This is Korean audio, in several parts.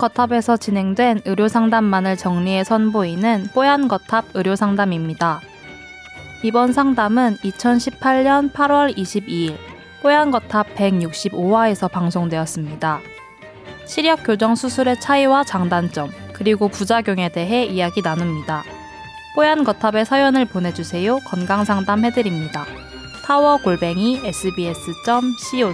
뽀얀거탑에서 진행된 의료상담만을 정리해 선보이는 뽀얀거탑 의료상담입니다. 이번 상담은 2018년 8월 22일 뽀얀거탑 165화에서 방송되었습니다. 시력 교정 수술의 차이와 장단점, 그리고 부작용에 대해 이야기 나눕니다. 뽀얀 거탑에 사연을 보내주세요. 건강상담 해드립니다. 타워 골뱅이 sbs.co.kr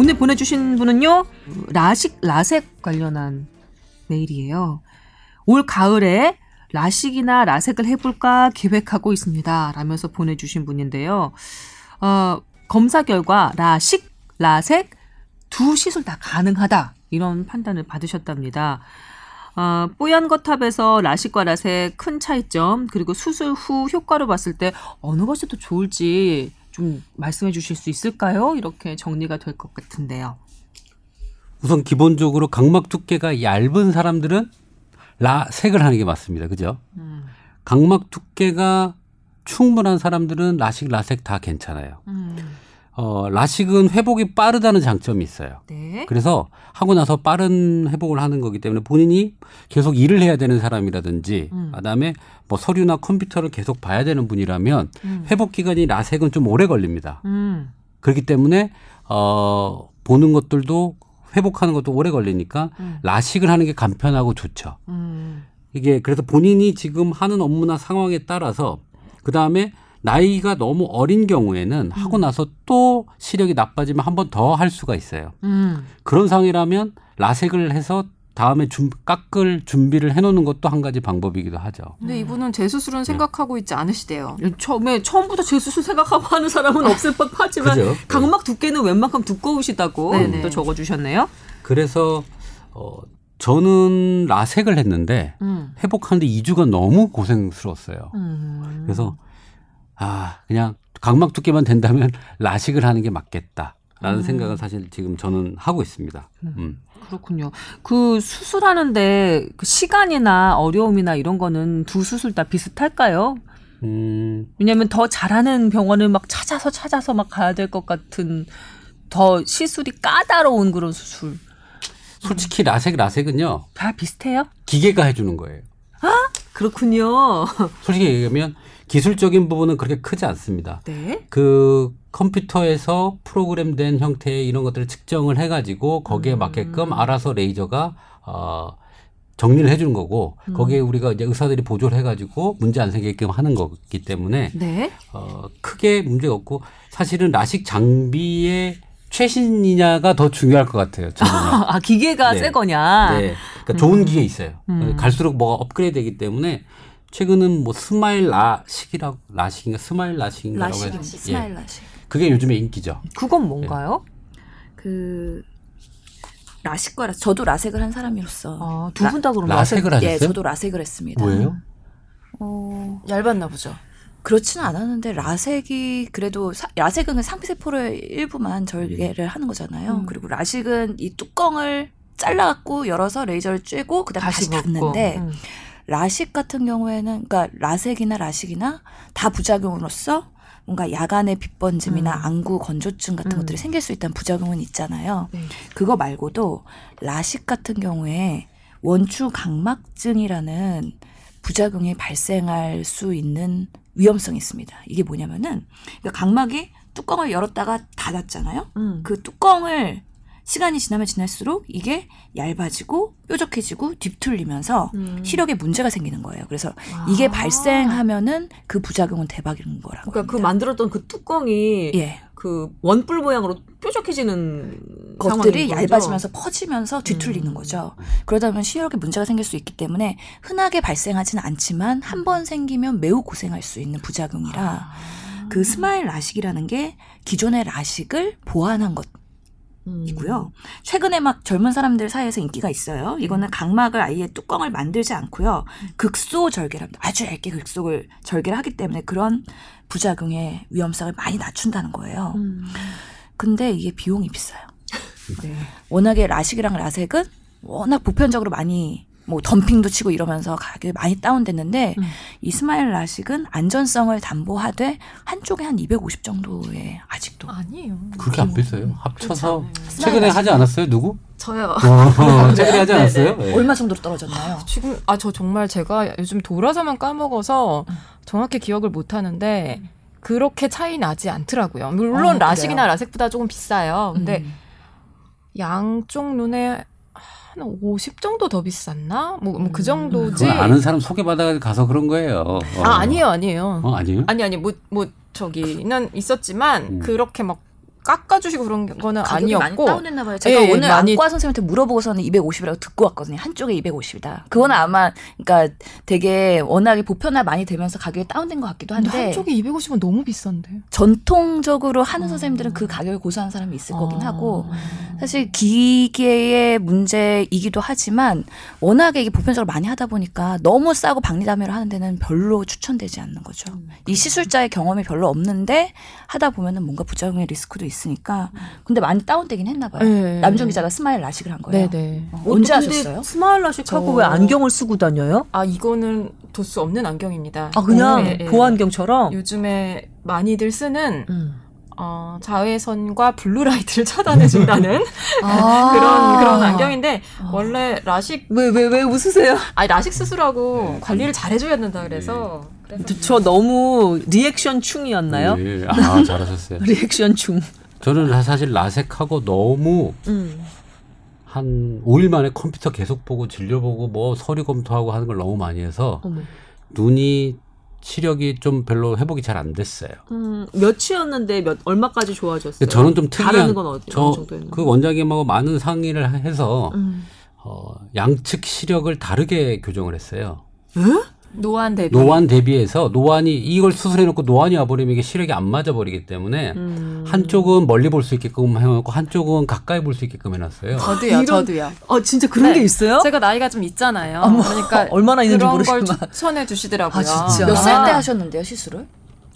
오늘 보내주신 분은요, 라식, 라섹 관련한 메일이에요. 올 가을에 라식이나 라섹을 해볼까 계획하고 있습니다. 라면서 보내주신 분인데요. 어, 검사 결과 라식, 라섹 두 시술 다 가능하다. 이런 판단을 받으셨답니다. 어, 뽀얀 거탑에서 라식과 라섹 큰 차이점 그리고 수술 후 효과로 봤을 때 어느 것이 더 좋을지 좀 말씀해 주실 수 있을까요? 이렇게 정리가 될 것 같은데요. 우선 기본적으로 각막 두께가 얇은 사람들은 라 색을 하는 게 맞습니다. 그죠? 음. 각막 두께가 충분한 사람들은 라식, 라색 다 괜찮아요. 음. 어, 라식은 회복이 빠르다는 장점이 있어요. 네. 그래서 하고 나서 빠른 회복을 하는 거기 때문에 본인이 계속 일을 해야 되는 사람이라든지 음. 그다음에 뭐 서류나 컴퓨터를 계속 봐야 되는 분이라면 음. 회복 기간이 라섹은 좀 오래 걸립니다. 음. 그렇기 때문에 어 보는 것들도 회복하는 것도 오래 걸리니까 음. 라식을 하는 게 간편하고 좋죠. 음. 이게 그래서 본인이 지금 하는 업무나 상황에 따라서 그 다음에 나이가 너무 어린 경우에는 하고 나서 또 시력이 나빠지면 한 번 더 할 수가 있어요. 음. 그런 상황이라면 라섹을 해서 다음에 준, 깎을 준비를 해놓는 것도 한 가지 방법이기도 하죠. 근데 이분은 재수술은 생각하고 있지 않으시대요. 처음에 처음부터 재수술 생각하고 하는 사람은 없을 법하지만 그죠? 각막 두께는 웬만큼 두꺼우시다고 네네. 또 적어주셨네요. 그래서 어 저는 라섹을 했는데 음. 회복하는데 2주가 너무 고생스러웠어요. 음. 그래서 아 그냥 각막 두께만 된다면 라식을 하는 게 맞겠다 라는 생각을 사실 지금 저는 하고 있습니다. 음. 그렇군요. 그 수술하는데 그 시간이나 어려움이나 이런 거는 두 수술 다 비슷할까요? 음, 왜냐하면 더 잘하는 병원을 막 찾아서 찾아서 막 가야 될 것 같은 더 시술이 까다로운 그런 수술 솔직히 라섹 라섹은요 다 비슷해요? 기계가 해주는 거예요. 그렇군요. 솔직히 얘기하면 기술적인 부분은 그렇게 크지 않습니다. 네. 그 컴퓨터에서 프로그램된 형태의 이런 것들을 측정을 해가지고 거기에 맞게끔 알아서 레이저가 어, 정리를 해주는 거고 거기에 우리가 이제 의사들이 보조를 해가지고 문제 안 생기게끔 하는 거기 때문에 네. 어, 크게 문제가 없고 사실은 라식 장비의 최신이냐가 더 중요할 것 같아요. 저는. 아 기계가 네. 새 거냐? 네. 그러니까 좋은 기계 있어요. 음. 갈수록 뭐가 업그레이드 되기 때문에 최근은 뭐 스마일 라식이라고 라식인가 스마일 라식인가라고 라식, 해서 스마일 라식. 그게 요즘에 인기죠. 그건 뭔가요? 그 라식과 라, 저도 라섹을 한 사람으로서 아, 두분 다 그럼 라섹을 하셨어요? 예, 저도 라섹을 했습니다. 왜요? 어, 얇았나 보죠. 그렇지는 않았는데 라섹이 그래도 사, 라섹은 그 상피세포를 일부만 절개를 하는 거잖아요. 음. 그리고 라식은 이 뚜껑을 잘라갖고 열어서 레이저를 쬐고 그다음 다시, 먹고. 닫는데 음. 라식 같은 경우에는 그러니까 라섹이나 라식이나 다 부작용으로서 뭔가 야간의 빛번짐이나 음. 안구 건조증 같은 음. 것들이 생길 수 있다는 부작용은 있잖아요. 네. 그거 말고도 라식 같은 경우에 원추 각막증이라는 부작용이 발생할 수 있는 위험성이 있습니다. 이게 뭐냐면은 그러니까 각막이 뚜껑을 열었다가 닫았잖아요. 음. 그 뚜껑을 시간이 지나면 지날수록 이게 얇아지고 뾰족해지고 뒤틀리면서 음. 시력에 문제가 생기는 거예요. 그래서 아. 이게 발생하면은 그 부작용은 대박인 거라고. 그러니까 그 합니다. 만들었던 그 뚜껑이 예. 그 원뿔 모양으로 뾰족해지는 것들이? 얇아지면서 퍼지면서 뒤틀리는 음. 거죠. 그러다 보면 시력에 문제가 생길 수 있기 때문에 흔하게 발생하지는 않지만 한 번 생기면 매우 고생할 수 있는 부작용이라 아. 그 스마일 라식이라는 게 기존의 라식을 보완한 것 음. 이고요. 최근에 막 젊은 사람들 사이에서 인기가 있어요. 이거는 각막을 아예 뚜껑을 만들지 않고요. 극소 절개를 합니다. 아주 얇게 극소를 절개를 하기 때문에 그런 부작용의 위험성을 많이 낮춘다는 거예요. 음. 근데 이게 비용이 비싸요. 네. 워낙에 라식이랑 라섹은 워낙 보편적으로 많이 뭐 덤핑도 치고 이러면서 가격이 많이 다운됐는데 음. 이 스마일 라식은 안전성을 담보하되 한쪽에 한 250 정도에 아직도 아니에요. 그렇게 안 비싸요. 합쳐서 그렇지 최근에 하지 않았어요? 누구? 저요. 어, 최근에 하지 않았어요? 네. 얼마 정도로 떨어졌나요? 지금 아 저 정말 제가 요즘 돌아서면 까먹어서 정확히 기억을 못 하는데 그렇게 차이 나지 않더라고요. 물론 어, 라식이나? 라섹보다 조금 비싸요. 근데 음. 양쪽 눈에 한 50 정도 더 비쌌나? 뭐그 정도지. 그건 아는 사람 소개받아 가서 그런 거예요. 어. 아 아니에요, 아니에요. 어, 아니에요? 아니 아니 뭐 뭐 저기는 있었지만 음. 그렇게 막 깎아주시고 그런 거는 가격이 많이 아니었고. 다운했나 봐요. 제가 예, 오늘 많이- 안과 선생님한테 물어보고서는 250이라고 듣고 왔거든요. 한쪽에 250이다. 그거는 아마 그러니까 되게 워낙에 보편화 많이 되면서 가격이 다운된 것 같기도 한데 한쪽에 250은 너무 비싼데. 전통적으로 하는 어. 선생님들은 그 가격을 고수하는 사람이 있을 거긴 어. 하고 사실 기계의 문제이기도 하지만 워낙에 이게 보편적으로 많이 하다 보니까 너무 싸고 박리다매를 하는 데는 별로 추천되지 않는 거죠. 이 시술자의 경험이 별로 없는데 하다 보면은 뭔가 부작용의 리스크도 있으니까 근데 많이 다운되긴 했나 봐요. 네. 남정 기자가 스마일 라식을 한 거예요. 네네. 어, 언제 근데 하셨어요? 스마일 라식 하고 저- 왜 안경을 쓰고 다녀요? 아 이거는 도수 없는 안경입니다. 아 그냥 네, 네. 보안경처럼. 요즘에 많이들 쓰는 음. 어, 자외선과 블루라이트를 차단해준다는 아. 그런 그런 안경인데 원래 라식 왜왜 왜 웃으세요? 아니 라식 수술하고 관리를 잘 해줘야 된다 그래서 그래서 저 너무 리액션 충이었나요? 네. 아, 잘하셨어요. 리액션 충. 저는 사실 라섹하고 너무 음. 한 5일 만에 컴퓨터 계속 보고 진료 보고 뭐 서류 검토하고 하는 걸 너무 많이 해서 어머. 눈이 시력이 좀 별로 회복이 잘 안 됐어요. 음, 몇이었는데 몇 얼마까지 좋아졌어요? 저는 좀 특이한 다른 건 어디 어느 저 정도였나요? 그 원장님하고 많은 상의를 해서 음. 어, 양측 시력을 다르게 교정을 했어요. 노안 대비 노안 대비해서 노안이 이걸 수술해놓고 노안이 와버리면 이게 시력이 안 맞아버리기 때문에 음. 한쪽은 멀리 볼 수 있게끔 해놓고 한쪽은 가까이 볼 수 있게끔 해놨어요. 저도요 이런- 저도요. 어 진짜 그런 네. 게 있어요? 제가 나이가 좀 있잖아요. 어머, 그러니까 얼마나 있는지 그런 걸 모르지만. 추천해 주시더라고요. 아, 진짜? 몇살때 아. 하셨는데요 시술을?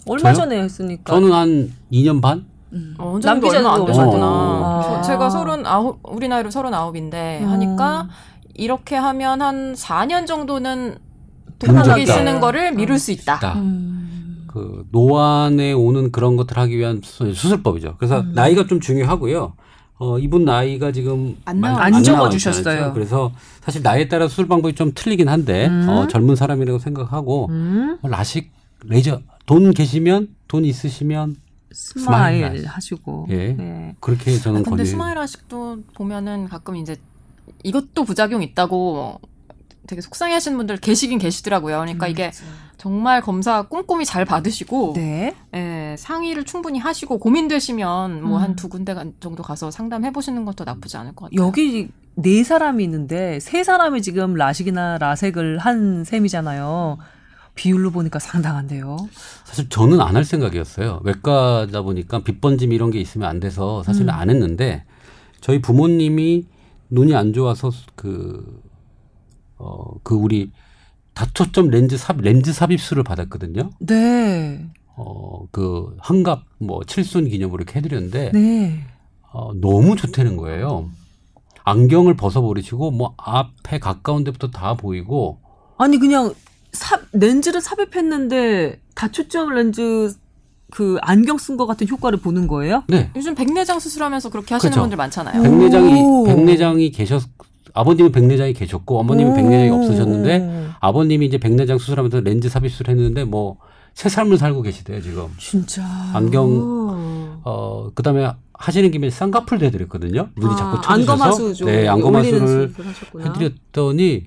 얼마 저요? 전에 했으니까. 저는 한 2년 반? 음. 어, 남기자도 안 되셨구나. 저- 아. 제가 서른 아홉 우리 나이로 서른 아홉인데 음. 하니까 이렇게 하면 한 4년 정도는 독하게 쓰는 거를 미룰 수 있다. 다. 음. 그 노안에 오는 그런 것들 하기 위한 수- 수술법이죠. 그래서 음. 나이가 좀 중요하고요. 어, 이분 나이가 지금 안안 나와 적어 주셨어요. 있잖아요. 그래서 사실 나이에 따라 수술 방법이 좀 틀리긴 한데 음. 어, 젊은 사람이라고 생각하고 음. 뭐 라식 레이저 돈 계시면 돈 있으시면 스마일, 스마일 하시고. 예. 네. 그렇게 저는 근데 권유. 스마일 라식도 보면은 가끔 이제 이것도 부작용 있다고 되게 속상해 하시는 분들 계시긴 계시더라고요. 그러니까 이게 정말 검사 꼼꼼히 잘 받으시고 네. 예, 상의를 충분히 하시고 고민되시면 뭐 음. 한두 군데 가- 정도 가서 상담해 보시는 것도 나쁘지 않을 것 같아요. 여기 네 사람이 있는데 세 사람이 지금 라식이나 라섹을 한 셈이잖아요. 비율로 보니까 상당한데요. 사실 저는 안 할 생각이었어요. 외과다 보니까 빗번짐 이런 게 있으면 안 돼서 사실은 음. 안 했는데 저희 부모님이 눈이 안 좋아서 그, 어, 그 우리 다초점 렌즈 삽, 렌즈 삽입술을 받았거든요. 네. 어, 그 환갑 뭐 칠순 기념으로 이렇게 해드렸는데 네. 어, 너무 좋다는 거예요. 안경을 벗어버리시고 뭐 앞에 가까운 데부터 다 보이고 아니 그냥 삽 렌즈를 삽입했는데 다초점 렌즈 그 안경 쓴 것 같은 효과를 보는 거예요? 네 요즘 백내장 수술하면서 그렇게 하시는 그렇죠. 분들 많잖아요. 백내장이 오. 백내장이 계셨 아버님은 백내장이 계셨고 어머님은 오. 백내장이 없으셨는데 아버님이 이제 백내장 수술하면서 렌즈 삽입술 했는데 뭐 새 삶을 살고 계시대요 지금. 진짜 안경 어 그다음에 하시는 김에 쌍꺼풀 대드렸거든요. 눈이 아, 자꾸 쳐지셔서 안검하수 네 안검하수를. 해드렸더니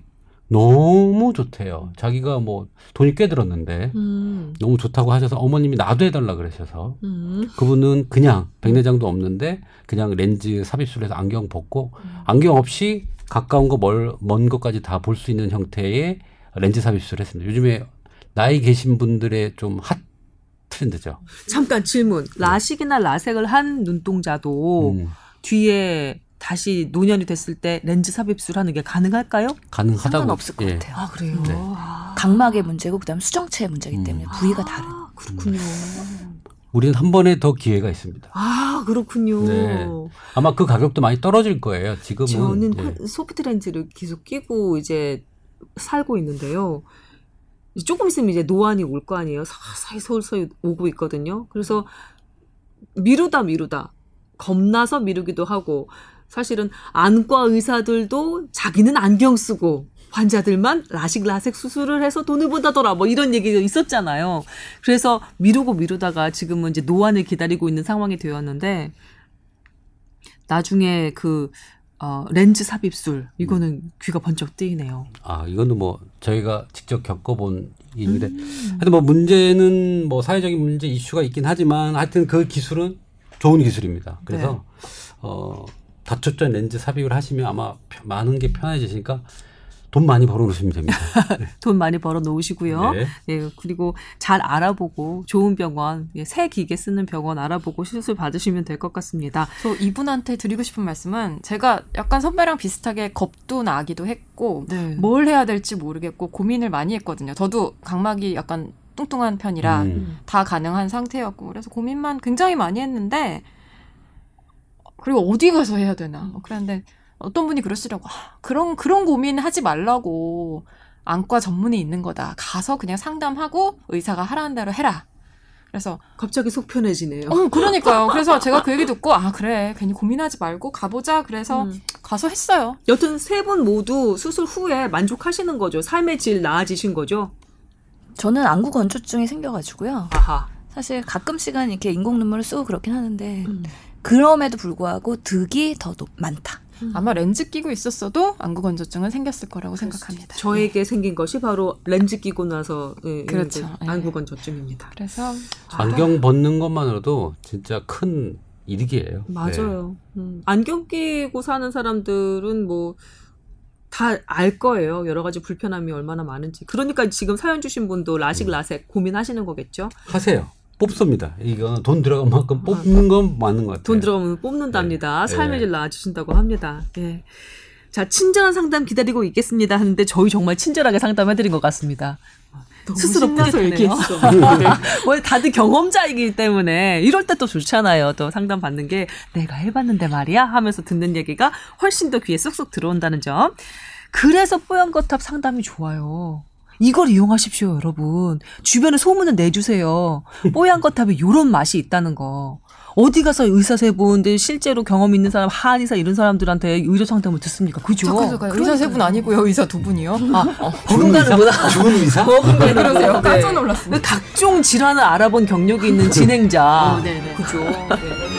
너무 좋대요. 자기가 뭐 돈이 꽤 들었는데 음, 너무 좋다고 하셔서 어머님이 나도 해달라 그러셔서 음. 그분은 그냥 백내장도 없는데 그냥 렌즈 삽입술해서 안경 벗고 안경 없이 가까운 거먼 것까지 다 볼 수 있는 형태의 렌즈 삽입술을 했습니다. 요즘에 나이 계신 분들의 좀 핫 트렌드죠. 잠깐 질문. 라식이나 라섹을 한 눈동자도 음, 뒤에 다시 노년이 됐을 때 렌즈 삽입술 하는 게 가능할까요? 가능하다고. 상관없을 것 예. 같아요. 아 그래요. 네. 아, 각막의 문제고 그다음 수정체의 문제이기 때문에 음. 부위가 다른. 그렇군요. 우리는 한 번에 더 기회가 있습니다. 아 그렇군요. 네. 아마 그 가격도 많이 떨어질 거예요. 지금은 저는 예. 한- 소프트 렌즈를 계속 끼고 이제 살고 있는데요. 조금 있으면 이제 노안이 올 거 아니에요. 서서히 서서히 오고 있거든요. 그래서 미루다 미루다 겁나서 미루기도 하고 사실은 안과 의사들도 자기는 안경 쓰고 환자들만 라식 라섹 수술을 해서 돈을 번다더라 뭐 이런 얘기가 있었잖아요. 그래서 미루고 미루다가 지금은 이제 노안을 기다리고 있는 상황이 되었는데 나중에 그 어, 렌즈 삽입술 이거는 귀가 번쩍 뜨이네요. 아, 이거는 뭐 저희가 직접 겪어본 일인데 하여튼 뭐 문제는 뭐 사회적인 문제 이슈가 있긴 하지만 하여튼 그 기술은 좋은 기술입니다. 그래서 어 다초점 렌즈 삽입을 하시면 아마 펴- 많은 게 편해지시니까 돈 많이 벌어 놓으시면 됩니다. 돈 많이 벌어 놓으시고요. 네. 예, 그리고 잘 알아보고 좋은 병원, 예, 새 기계 쓰는 병원 알아보고 시술 받으시면 될 것 같습니다. 저 이분한테 드리고 싶은 말씀은 제가 약간 선배랑 비슷하게 겁도 나기도 했고 네. 뭘 해야 될지 모르겠고 고민을 많이 했거든요. 저도 각막이 약간 뚱뚱한 편이라 음. 다 가능한 상태였고 그래서 고민만 굉장히 많이 했는데 그리고 어디 가서 해야 되나 뭐 그랬는데 어떤 분이 그러시더라고 아, 그런 그런 고민 하지 말라고 안과 전문이 있는 거다 가서 그냥 상담하고 의사가 하라는 대로 해라 그래서 갑자기 속 편해지네요. 어 그러니까요 그래서 제가 그 얘기 듣고 아 그래 괜히 고민하지 말고 가보자 그래서 음. 가서 했어요 여튼 세 분 모두 수술 후에 만족하시는 거죠. 삶의 질 나아지신 거죠. 저는 안구 건조증이 생겨가지고요. 아하. 사실 가끔씩은 이렇게 인공 눈물을 쓰고 그렇긴 하는데 음. 그럼에도 불구하고 득이 더 높, 많다. 아마 렌즈 끼고 있었어도 안구 건조증은 생겼을 거라고 생각합니다 저에게 생긴 것이 바로 렌즈 끼고 나서 예, 그렇죠. 있는 예. 안구 건조증입니다. 그래서 안경 벗는 것만으로도 진짜 큰 이득이에요. 네. 맞아요. 음, 안경 끼고 사는 사람들은 뭐 다알 거예요. 여러 가지 불편함이 얼마나 많은지. 그러니까 지금 사연 주신 분도 라식 라섹 고민하시는 거겠죠. 하세요. 뽑습니다. 이거 돈 들어간 만큼 뽑는 건 맞는 것 같아요. 돈 들어가면 뽑는답니다. 네. 삶의 네. 질 나아지신다고 합니다. 예. 자, 친절한 상담 기다리고 있겠습니다. 하는데 저희 정말 친절하게 상담해드린 것 같습니다. 스스로 뿌듯하네요. 얘기했어. 뭐 다들 경험자이기 때문에 이럴 때 또 좋잖아요. 또 상담 받는 게 내가 해봤는데 말이야 하면서 듣는 얘기가 훨씬 더 귀에 쏙쏙 들어온다는 점. 그래서 뽀얀거탑 상담이 좋아요. 이걸 이용하십시오, 여러분. 주변에 소문을 내주세요. 뽀얀 거탑에 이런 맛이 있다는 거. 어디 가서 의사 세 분들 실제로 경험 있는 사람, 한의사 이런 사람들한테 의료 상담을 듣습니까? 그죠? 잠깐 의사 세 분 아니고요 의사 두 분이요. 아, 의사? 버금가는구나. 죽은 의사? 그러세요. 네. 깜짝 놀랐습니다. 각종 질환을 알아본 경력이 있는 진행자. 어, 네네. 그죠. 네.